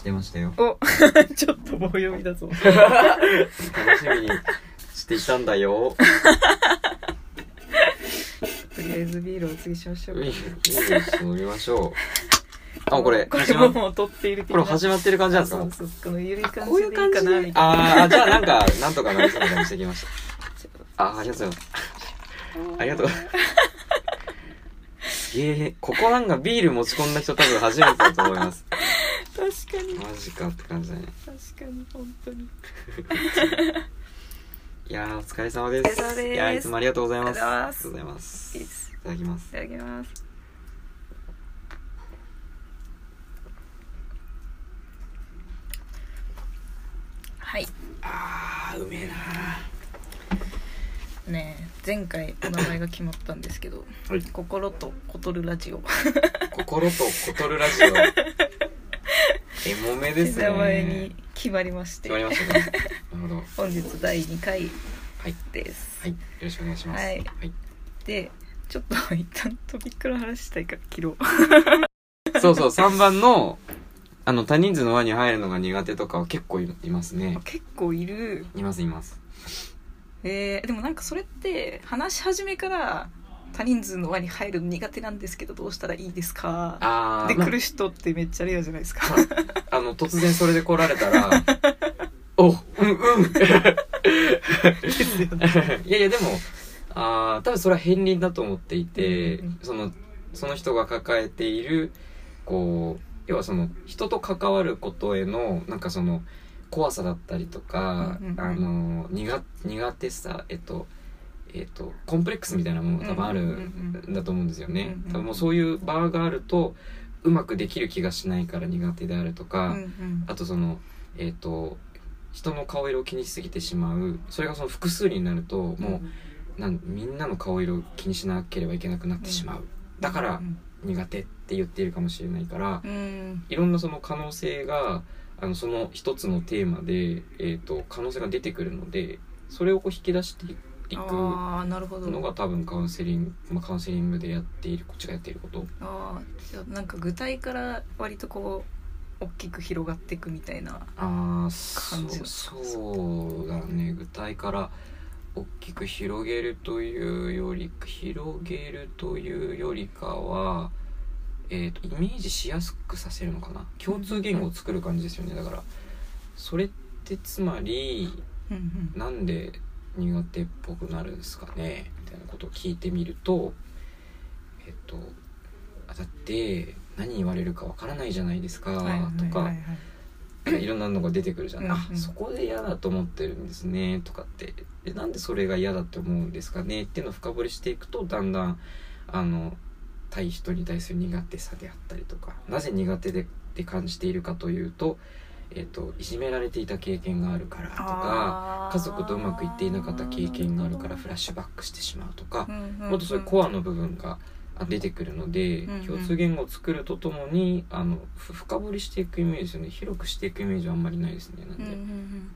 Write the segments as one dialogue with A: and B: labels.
A: してましたよ。
B: お ちょっと棒読みだぞ。
A: 楽しみにしていたんだよ。
B: とりあえずビールをお継ぎしましょう。
A: いいいいです飲みましょう。あこれ
B: これ
A: 始ま
B: ももう撮っている
A: これ始まってる感じなんですか？
B: そうそうこのゆるい感
A: こういう
B: じ？でいい
A: 感じ
B: かなみたいな。
A: ああじゃあなんかなんとかなりそうな感じしてきました。あありがとうございます。ありがとうす。げえここなんかビール持ち込んだ人多分初めてだと思います
B: 確かに。
A: マジかって感じだね。
B: 確かに本当に。
A: いやーお疲れ様です。
B: お疲れ様です。
A: いやーいつもありがとうございます。
B: ありがとうござい
A: ます。
B: い
A: ただきます。
B: いただきます。はい。
A: あーうめえな
B: ねえ前回お名前が決まったんですけど
A: はい「
B: 心とコるラジオ」
A: 心とコトルラジオ エモめですね。
B: 名前に決まりまして。
A: 決まりましたね。なるほど。
B: 本日第2回
A: はい。
B: です、
A: はい。よろしくお願いします。
B: はい。
A: はい、
B: でちょっと 一旦トピックの話したいから切ろう。
A: そうそう。3番のあの多人数の輪に入るのが苦手とかは結構いいますね。
B: 結構いる。
A: いますいます。
B: えー、でもなんかそれって話し始めから多人数の輪に入るの苦手なんですけどどうしたらいいですか？
A: あーま
B: 来る人ってめっちゃレアじゃないですか。
A: あの突然それで来られたら おうんうん。
B: ですよね。
A: いやいやでもあー多分それは片鱗だと思っていて、
B: うんうん
A: そのその人が抱えているこう要はその人と関わることへのなんかその怖さだったりとか、
B: うんうんうん。
A: あの苦苦手さえっとえっとコンプレックスみたいなものが多分ある
B: うん
A: だと思うんですよね、多分もうそういう場があるとうまくできる気がしないから苦手であるとか、
B: うんうん。
A: あとそのえっ、と人の顔色を気にしすぎてしまう。それがその複数になるともうなんみんなの顔色を気にしなければいけなくなってしまう、だから
B: うん
A: 苦手って言っているかもしれないから、
B: うん。
A: いろんなその可能性があのその一つのテーマで、えー、と可能性が出てくるのでそれをこう引き出していく
B: ああなるほど。
A: のが多分カウンセリング、まあ、カウンセリングでやっているこっちがやっていること。
B: ああじゃあなんか具体から割とこう大きく広がっていくみたいな
A: ああそ
B: 感じ
A: うそうだね。具体から大きく広げるというより広げるというよりかは、えー、とイメージしやすくさせるのかな。共通言語を作る感じですよね。だからそれってつまり
B: う
A: なんで苦手っぽくなるんですかね？みたいなことを聞いてみるとえっとあだって何言われるかわからないじゃないですか
B: はいはいはい
A: とか
B: はい
A: い。ろんなのが出てくるじゃん、
B: うんうん。
A: あそこで嫌だと思ってるんですねとかって。でなんでそれが嫌だって思うんですかね？っていうのを深掘りしていくとだんだんあの対人に対する苦手さであったりとかなぜ苦手でって感じているかというと,、えっといじめられていた経験があるからとか家族とうまくいっていなかった経験があるからフラッシュバックしてしまうとか
B: うんうんうん
A: もっとそういうコアの部分があ出てくるので、
B: うんうん。
A: 共通言語を作るとともにあのふ深掘りしていくイメージよね広くしていくイメージはあんまりないですねなんで、
B: うんうんうん。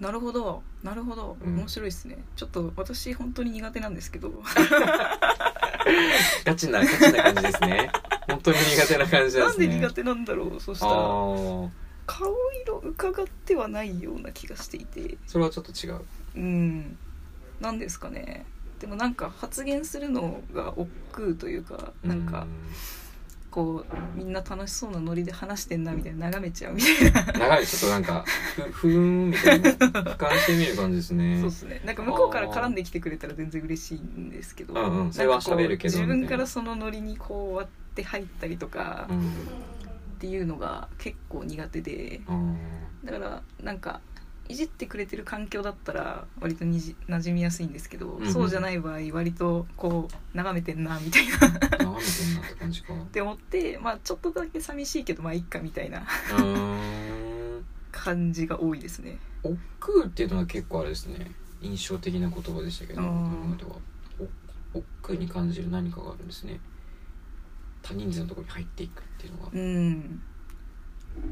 B: なるほど。なるほど。
A: うん。
B: 面白いですね、ちょっと私本当に苦手なんですけど。
A: ガチなガチな感じですね。本当に苦手な感じなん
B: なん
A: ですね。
B: で苦手なんだろうそした
A: あ
B: ら
A: ー
B: 顔色伺ってはないような気がしていて。
A: それはちょっと違う。
B: うん。なんですかね。でもなんか発言するのが億劫というかなんかこうみんな楽しそうなノリで話してんなみたいな眺めちゃうみたいな。
A: うん長いちょっとなんかふ ふーんみたいな俯瞰してみる感じですね。
B: そうですね。なんか向こうから絡んできてくれたら全然嬉しいんですけど、
A: うんうん。それは喋るけど
B: 自分からそのノリにこう割って入ったりとか
A: うん
B: っていうのが結構苦手でだからなんかいじってくれてる環境だったら割とにじ馴染みやすいんですけど、
A: うんうん。
B: そうじゃない場合割とこう眺めてんなみたいな。っ
A: 眺めてんなって感じか。う
B: て思ってまあちょっとだけ寂しいけどまあいっかみたいな。
A: ーん。
B: 感じが多いですね。
A: 億劫っていうのは結構あれですね。印象的な言葉でしたけど
B: あー
A: 今までは。お億劫に感じる何かがあるんですね他人数のところに入っていくっていうのが
B: うん。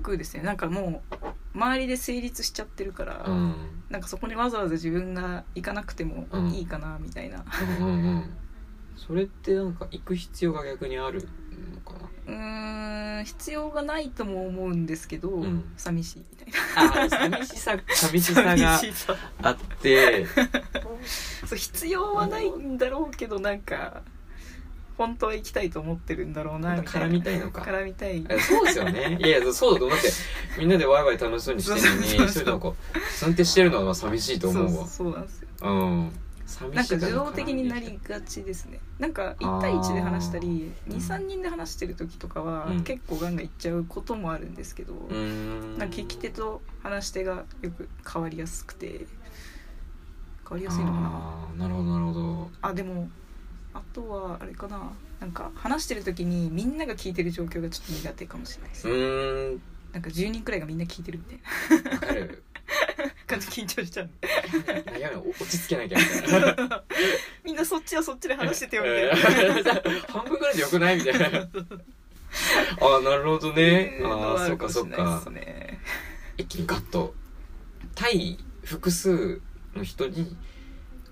B: 億劫ですね。なんかもう周りで成立しちゃってるから、
A: うん。
B: なんかそこにわざわざ自分が行かなくても
A: うん。
B: いいかなみたいな。
A: うんうんうん。それってなんか行く必要が逆にあるのかな？
B: うん必要がないとも思うんですけど、
A: うん。
B: 寂しいみたいな。
A: あ寂しさ 寂しさがあって。
B: そう必要はないんだろうけどなんか本当は行きたいと思ってるんだろうなみたいな。
A: 絡みたいのか。
B: 絡みたい。
A: えそうですよね。いやいやそうだと思って。みんなでワイワイ楽しそうにしてるのに一人でもこう算定してるのは寂しいと思うわ。
B: そうそうなんですよ。
A: うん。寂
B: なんか
A: しさが
B: 自動的になりがちですね。なんか1対1で話したり
A: あー。
B: 23人で話してる時とかは
A: うん。
B: 結構ガンガンいっちゃうこともあるんですけど、
A: うーん。
B: なんか聞き手と話し手がよく変わりやすくて変わりやすいのかな。
A: あーなるほどなるほど。
B: あでもあとはあれかな。なんか話してる時にみんなが聞いてる状況がちょっと苦手かもしれないです、
A: うーん。
B: なんか10人くらいがみんな聞いてるみたいな。
A: わかる。
B: 感じ緊張しちゃう。
A: いや落ち着けなきゃみたいな
B: みんなそっちはそっちで話しててよみ
A: え
B: たいな。
A: ー 半分ぐらいでよくないみたいな。ああなるほどね。ああそっかそっ
B: か
A: 一気にガッと。対複数の人に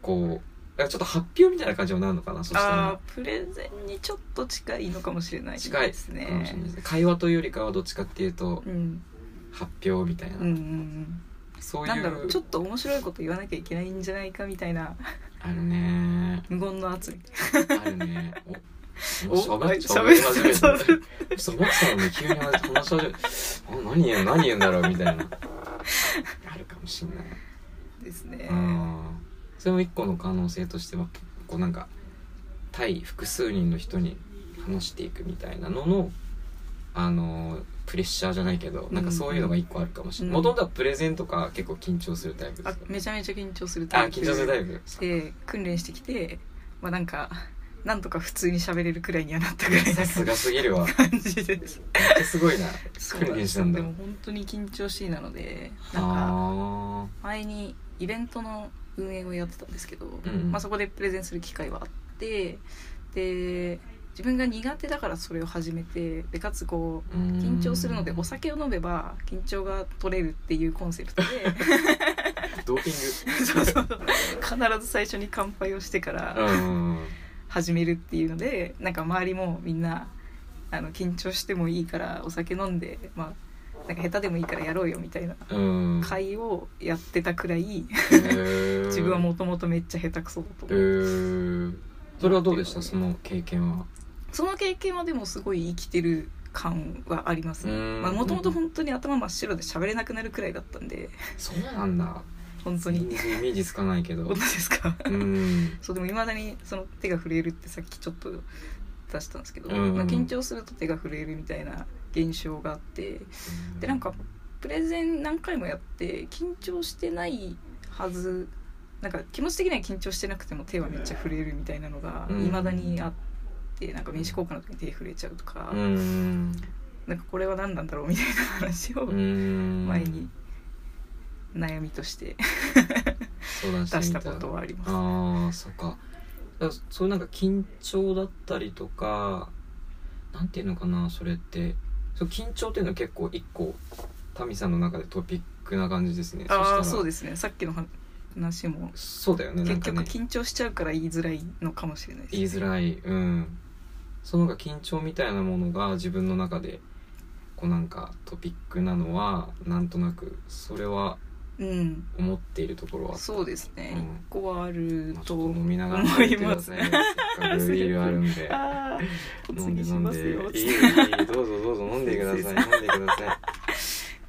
A: こうだちょっと発表みたいな感じになるのかなそした
B: あ
A: ら。
B: あプレゼンにちょっと近いのかもしれない
A: 近い
B: です
A: かもしれない
B: ね
A: です。ね会話というよりかはどっちかっていうと
B: うん。
A: 発表みたいな、
B: うんうんうん。
A: そういう。
B: なんだろうちょっと面白いこと言わなきゃいけないんじゃないかみたいな。
A: あるね。
B: 無言の圧。みたい
A: あるね。お
B: お
A: しゃべ
B: はい
A: しゃべり始め
B: しゃべる。
A: てそう待ってたのに急に話し始めあ 何言うの何言うんだろうみたいな。あるかもしんない。
B: なですね。
A: うんそれも一個の可能性としてはこうなんか対複数人の人に話していくみたいなののあのプレッシャーじゃないけどなんかそういうのが一個あるかもしれない。
B: うん。
A: もともとはプレゼンとか結構緊張するタイプで
B: あ
A: すか？
B: めちゃめちゃ緊張する
A: あ
B: タイプ。
A: 緊張するタイプ
B: で訓練してきてまあなんかなんとか普通に喋れるくらいにはなったぐらいな
A: さすがすぎるわ。
B: 感じです。
A: すごいな。訓練したんだ。
B: でも本当に緊張しいなのでなんか
A: あ。
B: 前にイベントの運営をやってたんですけど、
A: うん。
B: まあ、そこでプレゼンする機会はあってで自分が苦手だからそれを始めてでかつこう
A: ー
B: 緊張するのでお酒を飲めば緊張が取れるっていうコンセプトで。
A: ドーピン
B: そうそう必ず最初に乾杯をしてから始めるっていうのでなんか周りもみんなあの緊張してもいいからお酒飲んでまあなんか下手でもいいからやろうよみたいな
A: うん。
B: 会をやってたくらい
A: 自
B: 自分はもともとめっちゃ下手くそだと
A: え
B: 思う。
A: ー、それはどうでした？その経験は。
B: その経験はでもすごい生きてる感はありますね。
A: うん。
B: もともと本当に頭真っ白で喋れなくなるくらいだったんで。
A: そうなんだ。
B: 本当に。
A: 全然イメージつかないけど。
B: 本当ですか？
A: うん。
B: そうでもいまだにその手が震えるってさっきちょっと出したんですけど、
A: うん。
B: まあ緊張すると手が震えるみたいな現象があってでなんかプレゼン何回もやって緊張してないはずなんか気持ち的には緊張してなくても手はめっちゃ震えるみたいなのが
A: うん。
B: いまだにあってなんか名刺交換の時に手震えちゃうとか、
A: うん。
B: なんかこれは何なんだろうみたいな話を
A: うん。
B: 前に悩みとして出したことはあります。
A: ああそっか。そういうなんか緊張だったりとかなんていうのかなそれってそう緊張っていうのは結構一個タミさんの中でトピックな感じですね。
B: ああそう
A: す
B: ですね。さっきの話も
A: そうだよね
B: 結局緊張しちゃうから言いづらいのかもしれないです、
A: 言いづらい。うん。そのなんか緊張みたいなものが自分の中でこうなんかトピックなのはなんとなくそれは
B: うん。
A: 思っているところは
B: そうですね、
A: うん。
B: 一個はある
A: まあちょ
B: と
A: っと飲みながら
B: 思います
A: ださいよせっかくビールあるんで。
B: ああお
A: 飲んで飲んで。いいいいどうぞどうぞ飲んでください。飲んでください。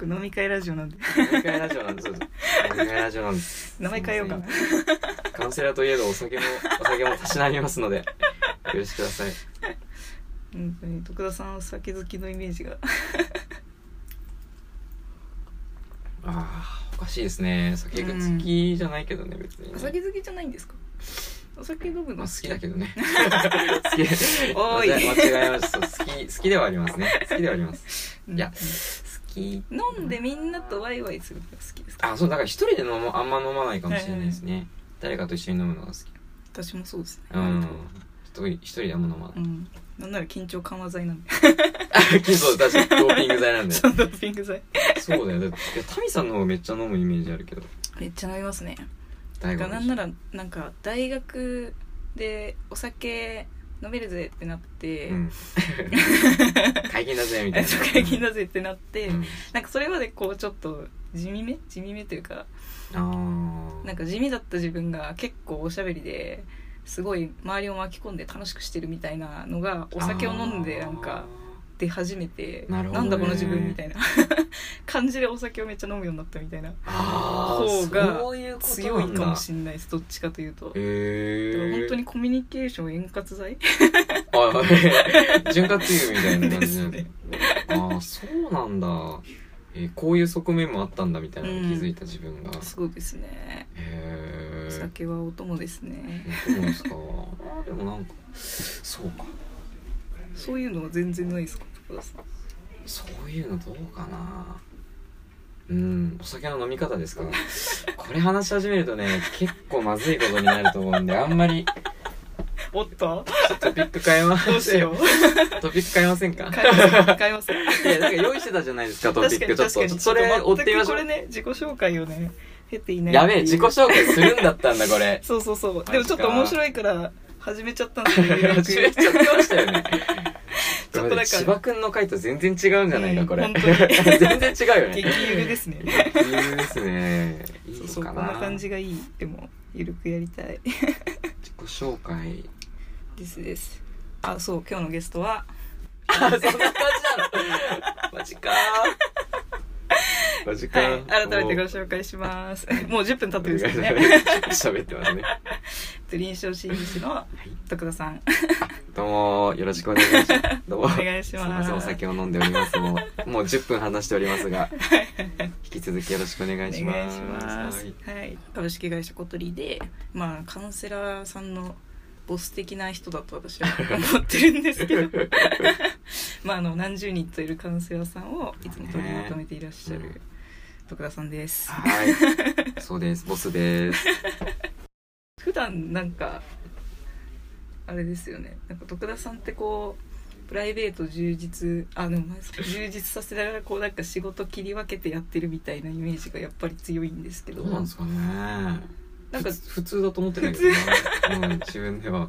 B: 飲み会ラジオなんで。
A: 飲み会ラジオなんで。すそうそう。飲み会ラジオなんです。
B: 名前変えようかな
A: すいません。カウンセラーといえどお酒もお酒もたしなみますのでよろしくください。
B: 本当に徳田さんは酒好きのイメージが。
A: ああおかしいですね。酒が好きじゃないけどね別にね。
B: お酒好きじゃないんですか？お酒飲むの
A: まあ好きだけどね。好き。
B: おい。
A: 間違えました。好き好きではありますね。好きではあります。
B: うん。
A: いや好き。
B: 飲んでみんなとワイワイするのが好きですか？
A: あそうだから一人で飲むあんま飲まないかもしれないですね、誰かと一緒に飲むのが好き。
B: 私もそうですね。
A: うん。一人であんま飲まない。
B: うんなんなら緊張緩和剤なんで。
A: そう確かにドーピング剤なんで。
B: そうドーピング剤。
A: そうだよ。だっていやタミさんの方がめっちゃ飲むイメージあるけど。
B: めっちゃ飲みますね。
A: 大
B: がなんならなんか大学でお酒飲めるぜってなって、
A: うん。解禁だぜみたいな。
B: 解禁だぜってなって、
A: うん。
B: なんかそれまでこうちょっと地味め？地味めというか。なんか地味だった自分が結構おしゃべりですごい周りを巻き込んで楽しくしてるみたいなのがお酒を飲んでなんか出始めて
A: な
B: んだこの自分みたいな。感じでお酒をめっちゃ飲むようになったみたいな。方が強
A: ない
B: かもしれないですどっちかというと。
A: へえ
B: だから本当にコミュニケーション円滑剤？
A: 潤滑油みたいな感じ
B: ね。
A: ああそうなんだ、えーこういう側面もあったんだみたいなのに気づいた自分が、へ
B: そうですね。
A: え
B: お酒はお供ですね
A: そうですかでもなんかそうか。
B: そういうのは全然ないですか？
A: そういうのどうかな。うんお酒の飲み方ですかこれ話し始めるとね結構まずいことになると思うんであんまり
B: おっと
A: トピック変えま
B: どうしよう。
A: トピック変えませんか？
B: 買いません買い
A: やなんか用意してたじゃないですかトピックちょっとそれ追ってみましょう。
B: これね自己紹介をね経ていない
A: やべえ自己
B: 介
A: 紹介するんだったんだこれ。
B: そうそうそう。でもちょっと面白いから始めちゃったんですよね
A: 始めちゃってましたよね。
B: ちょっとなんか
A: 千葉くんの回と全然違うんじゃないかこれ、
B: うん本当
A: 全然違うよね。
B: 激ゆるですね。
A: 激ゆるですね。いい
B: そうそうこんな感じがいいでもゆるくやりたい。
A: 自己紹介。
B: ですです。あそう今日のゲストは。
A: あそんな感じなの？マジかマジか、
B: はい改めてご紹介します。もう10分経ってるんですね。
A: 喋ってますね。
B: 臨床心理士の徳田さん。
A: どうもよろしくお願いします。どうも。
B: お願いします。
A: お酒を飲んでおります。もう もう10分話しておりますが。引き続きよろしくお願いします。
B: はい、株式会社コトリでまあカウンセラーさんのボス的な人だと私は思ってるんですけど。まああの何十人といるカウンセラーさんをいつも取りまとめていらっしゃ
A: ね
B: る徳田さんです。
A: はい。そうです。ボスです。
B: 普段なんかあれですよね。なんか徳田さんってこうプライベート充実あでもまあ充実させながらこうなんか仕事切り分けてやってるみたいなイメージがやっぱり強いんですけど。
A: どうなんですかね
B: なんか
A: ふ普通だと思ってないけどね、うん、自分では。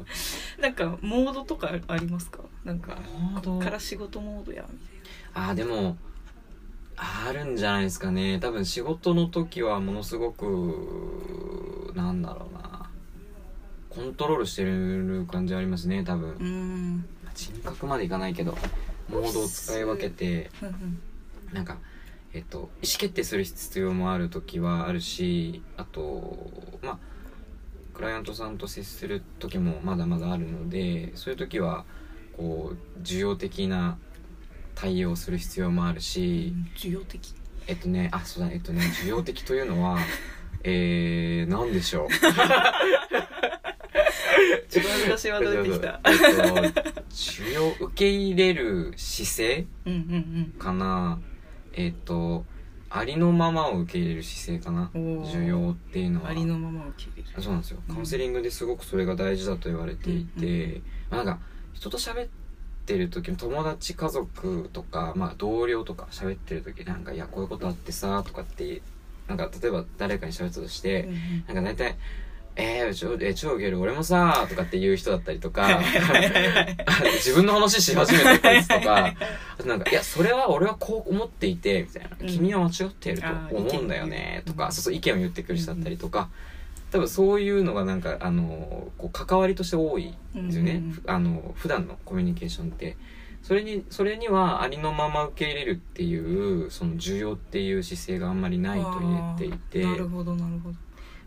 B: なんかモードとかありますか？なんか
A: モード。
B: こっから仕事モードやみたい
A: あーでもあるんじゃないですかね。多分仕事の時はものすごくなんだろうな。コントロールしてる感じありますね多分。人格までいかないけどモードを使い分けてなんかえっと意思決定する必要もある時はあるしあとまあクライアントさんと接する時もまだまだあるのでそういう時はこう需要的な対応する必要もあるし、
B: 需要的？
A: えっとねあそうだえっとね需要的というのは えー、なんでしょう？
B: 一番難しいワード出てきた？
A: えっと需要受け入れる姿勢
B: うんうん。
A: かなえっとありのままを受け入れる姿勢かな。需要っていうのは。
B: うんありのまま受け入れる。
A: そうなんですよ。
B: うん。
A: カウンセリングですごくそれが大事だと言われていて、まあなんか人と喋ってる時も友達家族とか、まあ、同僚とか喋ってる時なんか「いやこういうことあってさ」とかってなんか例えば誰かに喋ったとして、
B: うんうん。
A: なんか大体「えー、ちょえ超ウケる俺もさ」とかって言う人だったりとか 自分の話し始めたこいつとかあとなんか「いやそれは俺はこう思っていて」みたいな「
B: うん。
A: 君は間違っていると思うんだよね」とかそうそう意見を言ってくる人だったりとか。多分そういうのがなんかあのこう関わりとして多いんですよね、
B: うんうん
A: あの普段のコミュニケーションって。それにそれにはありのまま受け入れるっていうその需要っていう姿勢があんまりないと言っていて。
B: なるほどなるほど。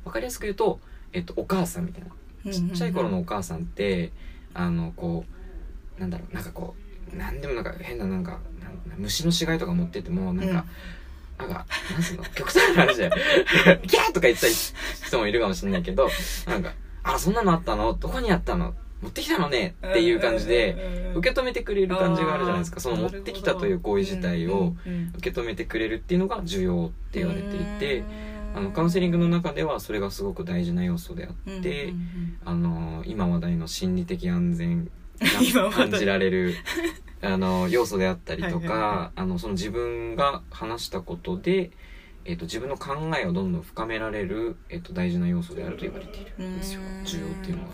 A: わかりやすく言うと、えっと、お母さんみたいな。ちっちゃい頃のお母さんってあのこうなんだろうなんかこうなんでもなんか変ななんかなん虫の死骸とか持っててもなんか、なんかなんつうの？極端な話で「ギャー!」とか言った人もいるかもしれないけどなんか「あそんなのあったの？どこにあったの？持ってきたのね」っていう感じで受け止めてくれる感じがあるじゃないですか。その持ってきたという行為自体を受け止めてくれるっていうのが重要って言われていて。あのカウンセリングの中ではそれがすごく大事な要素であって、あの今話題の心理的安全が 感じられる あの要素であったりとか、あのその自分が話したことで、えっと自分の考えをどんどん深められる、えっと大事な要素であると言われているんですよ。
B: うん。
A: 需要っていうのは。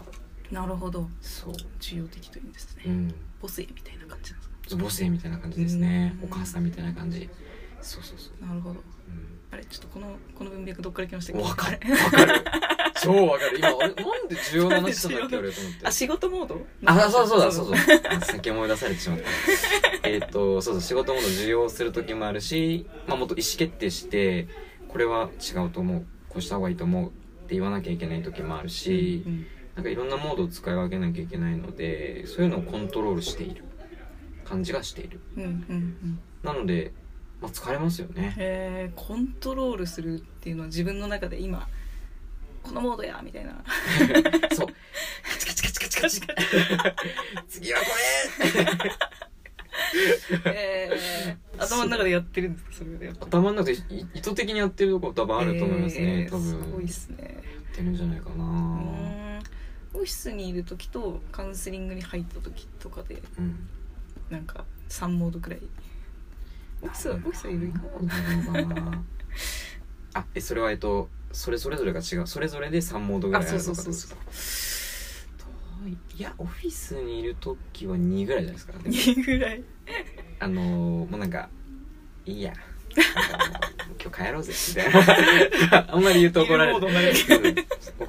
B: なるほど。
A: そう。
B: 需要的というんですね、
A: うん。
B: 母性みたいな感じなんですか
A: 母性みたいな感じですね。
B: うん。
A: お母さんみたいな感じ。そうそうそう、
B: なるほど。
A: う
B: あれちょっとこのこの文脈どっから来ましたっ
A: ん、
B: け？
A: わかる。わかる。超わかる。今あれなんで重要な話したんだっけ俺と思って。
B: あ仕事モード？
A: あ、そうそうだ、そう。そう。あさっき思い出されてしまった。えっと、そうそう、仕事モード受容する時もあるし、まあ、もっと意思決定して、これは違うと思う、こうした方がいいと思うって言わなきゃいけない時もあるし、
B: うん。
A: なんかいろんなモードを使い分けなきゃいけないので、そういうのをコントロールしている。感じがしている。
B: うんうんうん。
A: なので、まあ、疲れますよね。
B: へえコントロールするっていうのは自分の中で今このモードやみたいな
A: そう。カチカチカチカチカチ。次はこれ
B: えー、頭の中でやってるんですかそれで
A: 頭の中でい意図的にやってるとこ多分あると思いますね、
B: えー
A: 多分。
B: すごいっすね
A: やってるんじゃないかな
B: オフィスにいる時とカウンセリングに入った時とかで
A: うん
B: なんか3モードくらいオフィスはオフィスはいるか
A: な？あえそれはえっとそれそれぞれが違う。それぞれで3モードぐらいあるとか
B: あそうそうそう
A: ですい。いやオフィスにいる時は2ぐらいじゃないですか、ね、
B: 2ぐらい。
A: あのー、もうなんかいいや。今日帰ろうぜ。みたいな。あんまり言うと怒られる。怒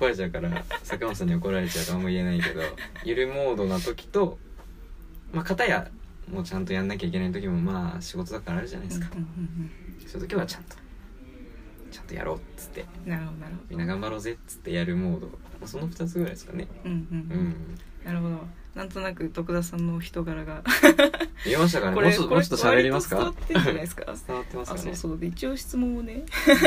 A: られちゃうから坂本さんに怒られちゃうからあんま言えないけどゆるモードな時とまあ片やもうちゃんとやんなきゃいけない時もまあ仕事だからあるじゃないですか、
B: うんうん
A: そういう時はちゃんと。ちゃんとやろうっつって。
B: うんなるほどなるほ
A: みんな頑張ろうぜっつってやるモード、まあ、その2つぐらいですかね。
B: どうんうん
A: う
B: うん。
A: ん
B: なるほど。なんとなく徳田さんの人柄が。
A: 見えましたかね？もうちょっと喋りますか？
B: 伝わってるんじゃないですか。
A: 伝わってます
B: あそう
A: かね
B: そう。で一応質問をね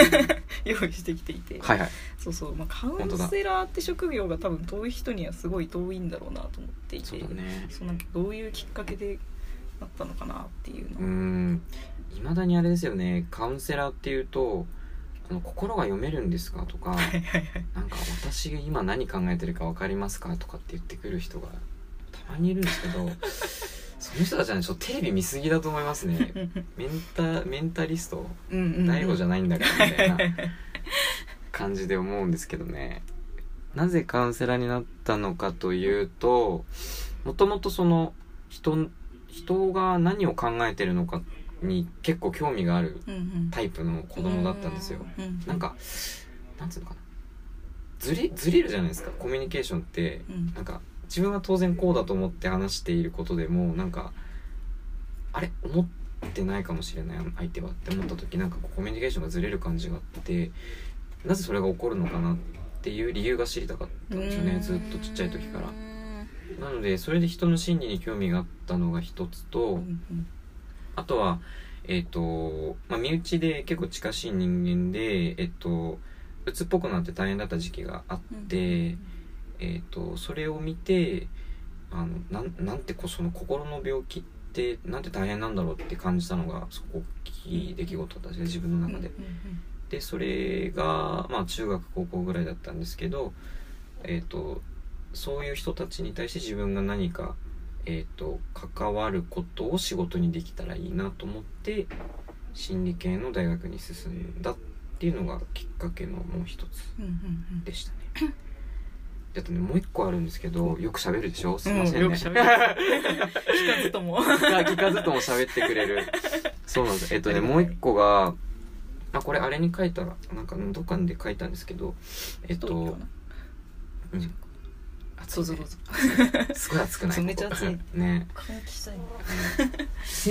B: 用意してきていて、
A: はいはい。
B: そうそう、まあ、カウンセラーって職業が多分遠い人にはすごい遠いんだろうなと思っていて。
A: そうだね。
B: そうなんかどういうきっかけでなったのかなっていうの
A: うーん。いまだにあれですよね。カウンセラーっていうとあの心が読めるんですかとか
B: はいはいはい。
A: なんか私が今何考えてるか分かりますかとかって言ってくる人がたまにいるんですけどその人たちはねちょっとテレビ見すぎだと思いますね。メンタメンタリスト
B: うんうんうん。
A: 大悟じゃないんだからみたいな 感じで思うんですけどね。なぜカウンセラーになったのかというともともとその人人が何を考えてるのかに結構興味があるタイプの子供だったんですよ。なんかなんつうのかな。ずれずれるじゃないですか。コミュニケーションって。
B: うん。
A: なんか自分は当然こうだと思って話していることでもなんかあれ？思ってないかもしれない相手はって思った時。なんかコミュニケーションがずれる感じがあってなぜそれが起こるのかなっていう理由が知りたかったんですよね。ずっとちっちゃい時からなのでそれで人の心理に興味があったのが一つと、あとはえっ、と、まあ、身内で結構近しい人間でえっ、と鬱っぽくなって大変だった時期があって、えー、とそれを見てあのなんなんてこうその心の病気ってなんて大変なんだろうって感じたのがすごく大きい出来事だったんですね自分の中で。でそれが、まあ、中学高校ぐらいだったんですけど、えー、とそういう人たちに対して自分が何か、えー、と関わることを仕事にできたらいいなと思って心理系の大学に進んだっていうのがきっかけのもう一つ
B: うんうんうん
A: でしたね。であとねもう一個あるんですけどよく喋るでしょ？すいませんね、
B: うんよく喋る。聞かずとも。
A: 聞かずとも喋ってくれる。そうなんです。えっとねもう一個があこれあれに書いたらなんかどっかで書いたんですけどえっと暑いね
B: どうぞどう。ぞ
A: すごい暑くない？
B: そうめっちゃ暑い。
A: ね。
B: 換気したい。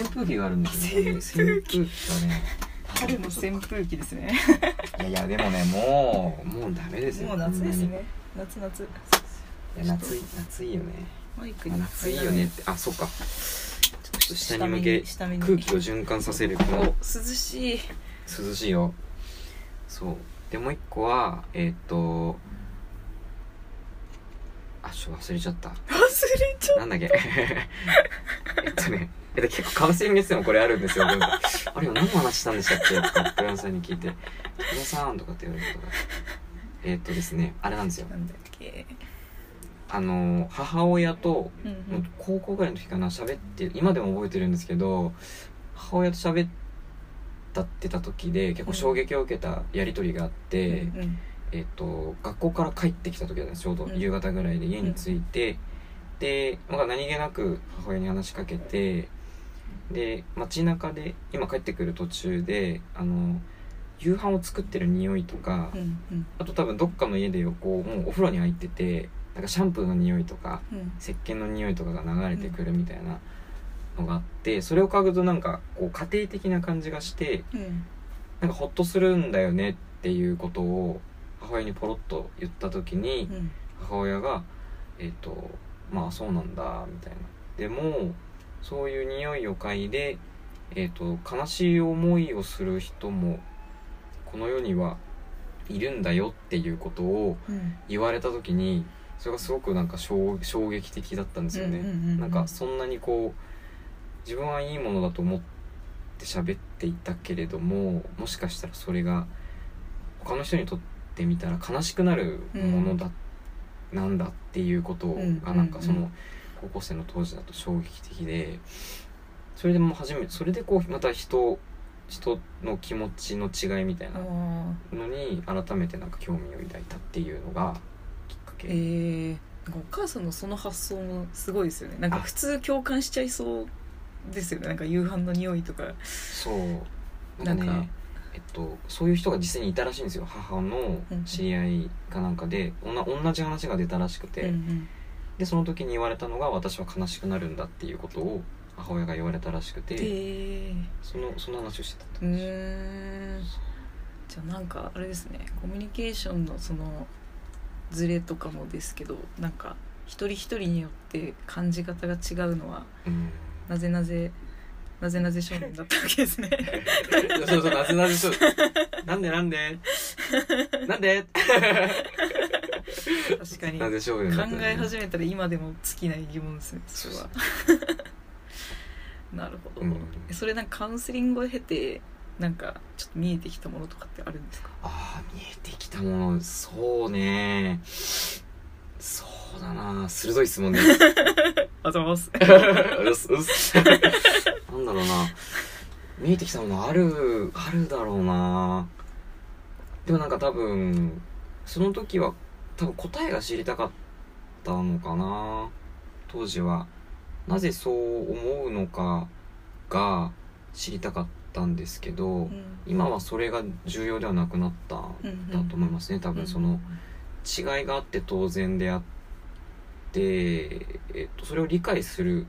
A: 扇風機があるんですよね。
B: 扇風機。
A: 扇風機がね。
B: 春の扇風機ですね。
A: いやいやでもねもうもうダメですよ。
B: もう夏ですね。夏夏。
A: いや夏い夏いいよね。
B: マイク
A: あ
B: に
A: 夏いいよねって。あそっか。ちょっと下に向け
B: 下目に
A: 空気を循環させるこ
B: 涼しい。
A: 涼しいよ。そう。でもう一個はえーっ、とあちょっと忘れちゃった。
B: 忘れちゃ
A: なんだっけ。えっとねえっと結構カウンセリング室でもこれあるんですよ。あれ何の話したんでしたっけ？とか福山さんに聞いて「福田さん」とかって言われることが。えっとですねあれなんですよ。
B: なんだっけ。
A: あの母親と
B: うんう
A: もうん。高校ぐらいの時かな喋って今でも覚えてるんですけど母親と喋ったってた時で結構衝撃を受けたやり取りがあって、
B: うん
A: えっと学校から帰ってきた時だったんですちょうど
B: うん。
A: 夕方ぐらいで家に着いて、で、まあ、何気なく母親に話しかけてで街中で今帰ってくる途中であの夕飯を作ってる匂いとか、
B: うんうん。
A: あと多分どっかの家でこうもうお風呂に入っててなんかシャンプーの匂いとか
B: うん。
A: 石鹸の匂いとかが流れてくるみたいなのがあってそれを嗅ぐとなんかこう家庭的な感じがして
B: うん。
A: なんかホッとするんだよねっていうことを母親にポロッと言った時に
B: うん。
A: 母親が「えっ、とまあそうなんだ」みたいな。でもそういう匂いを嗅いで、えー、と悲しい思いをする人もこの世にはいるんだよっていうことを
B: うん。
A: 言われた時にそれがすごくなんか衝衝撃的だったんですよね、なんかそんなにこう自分はいいものだと思って喋っていたけれどももしかしたらそれが他の人にとってみたら悲しくなるものだ、なんだっていうこと
B: うん。
A: がなんかそ
B: うん。う
A: の高校生の当時だと衝撃的でそれでもう初めてそれでこうまた人人の気持ちの違いみたいな
B: あ
A: のに改めてなんか興味を抱いたっていうのがきっかけ、
B: ーえお母さんのその発想もすごいですよね。なんか
A: あ。
B: 普通共感しちゃいそうですよね。なんか夕飯の匂いとか。
A: そう。なんかねえっと、そういう人が実際にいたらしいんですよ。母の知り合いかなんかで、おな同じ話が出たらしくて、
B: うん
A: でその時に言われたのが私は悲しくなるんだっていうことを母親が言われたらしく
B: うん、
A: て、
B: で
A: そのその話をしてた
B: じゃあなんかあれですね。コミュニケーションのそのズレとかもですけどなんか一人一人によって感じ方が違うのは
A: うん。
B: なぜなぜなぜなぜ少年だったわけですね。
A: そうそうなぜなぜそうなんでなんで？なんで？
B: 確かに。
A: なぜ少年
B: 考え始めたら今でも尽きない疑問ですねそれは。なるほど、
A: うん。
B: それなんかカウンセリングを経てなんかちょっと見えてきたものとかってあるんですか？
A: ああ見えてきたもの。そうね。そうだな。鋭い質問 です
B: あざます。
A: うっす。うっす。なんだろうな。見えてきたものあるあるだろうな。でもなんか多分その時は多分答えが知りたかったのかな。当時は。なぜそう思うのかが知りたかったんですけど、今はそれが重要ではなくなったんだと思いますね。多分その違いがあって当然であって、えっと、それを理解する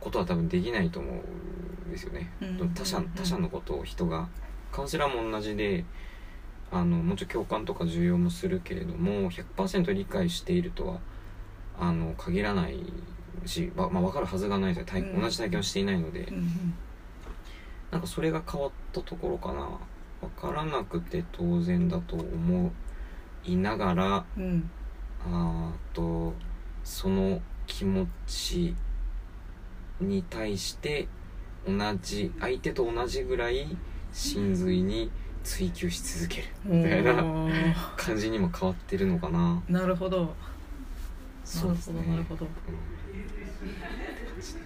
A: ことは多分できないと思うんですよね、
B: うん。
A: 他者他者のことを人がカウンセラーも同じであのもちろん共感とか重要もするけれども100%理解しているとはあの限らないし、ままあ、分かるはずがないですよ体
B: うん。
A: 同じ体験をしていないので、
B: うんうん。
A: なんかそれが変わったところかな。分からなくて当然だと思いながら
B: うん。
A: あーとその気持ちに対して同じ相手と同じぐらい真髄に追求し続ける。みたいな感じにも変わってるのかな。
B: なるほど。
A: そうですね。
B: なるほど
A: うん。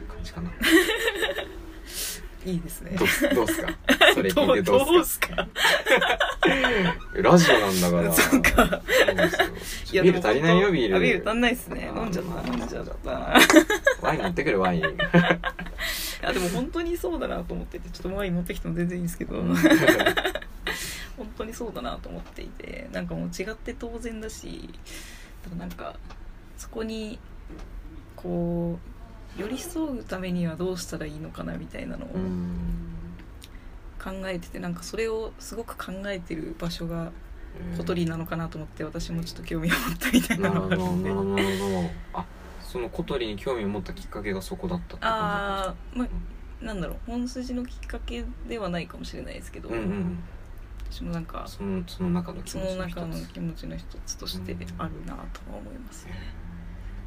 A: 感じかな
B: いいですね。
A: どうすどうすか？それ聞
B: ど
A: いうてど
B: どう
A: うすか？
B: すか
A: ラジオなんだから。
B: そうか。
A: そうですよビール足りないよビール。
B: あビール足んないっすね。飲んじゃった飲んじゃった。
A: ワイン持ってくるワイン。
B: いやでも本当にそうだなと思っててちょっとワイン持ってきても全然いいんですけど、本当にそうだなと思っていてなんかもう違って当然だしただなんかそこにこう寄り添うためにはどうしたらいいのかなみたいなのを
A: うん。
B: 考えててなんかそれをすごく考えてる場所が小鳥なのかなと思って私もちょっと興味を持ったみたいなのがあるんで
A: その小鳥に興味を持ったきっかけがそこだったって感
B: ああまあなんだろう本筋のきっかけではないかもしれないですけど、
A: うんうん
B: 私もなんか
A: そのその中の気
B: そ
A: 持ちの一つ。
B: の中の一つとしてあるなとは思いますね。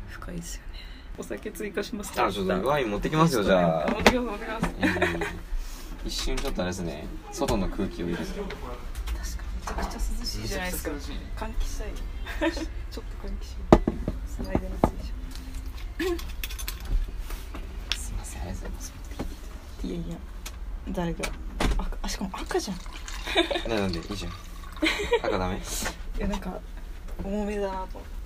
B: 深いですよねお酒追加します
A: あちょっとワイン持ってきますよじゃあ。
B: 持ってきます持ってきます。
A: 一瞬ちょっとあれですね外の空気を入れて。
B: 確かに。めちゃくちゃ涼しいじゃないですか。換気したいちょっと換気しようその間に失礼し
A: すいませんありがとうございます。
B: いやいや誰が？赤あしかも赤じゃん
A: ななんでいいじゃん赤ダメ
B: いやなんか重めだなと思って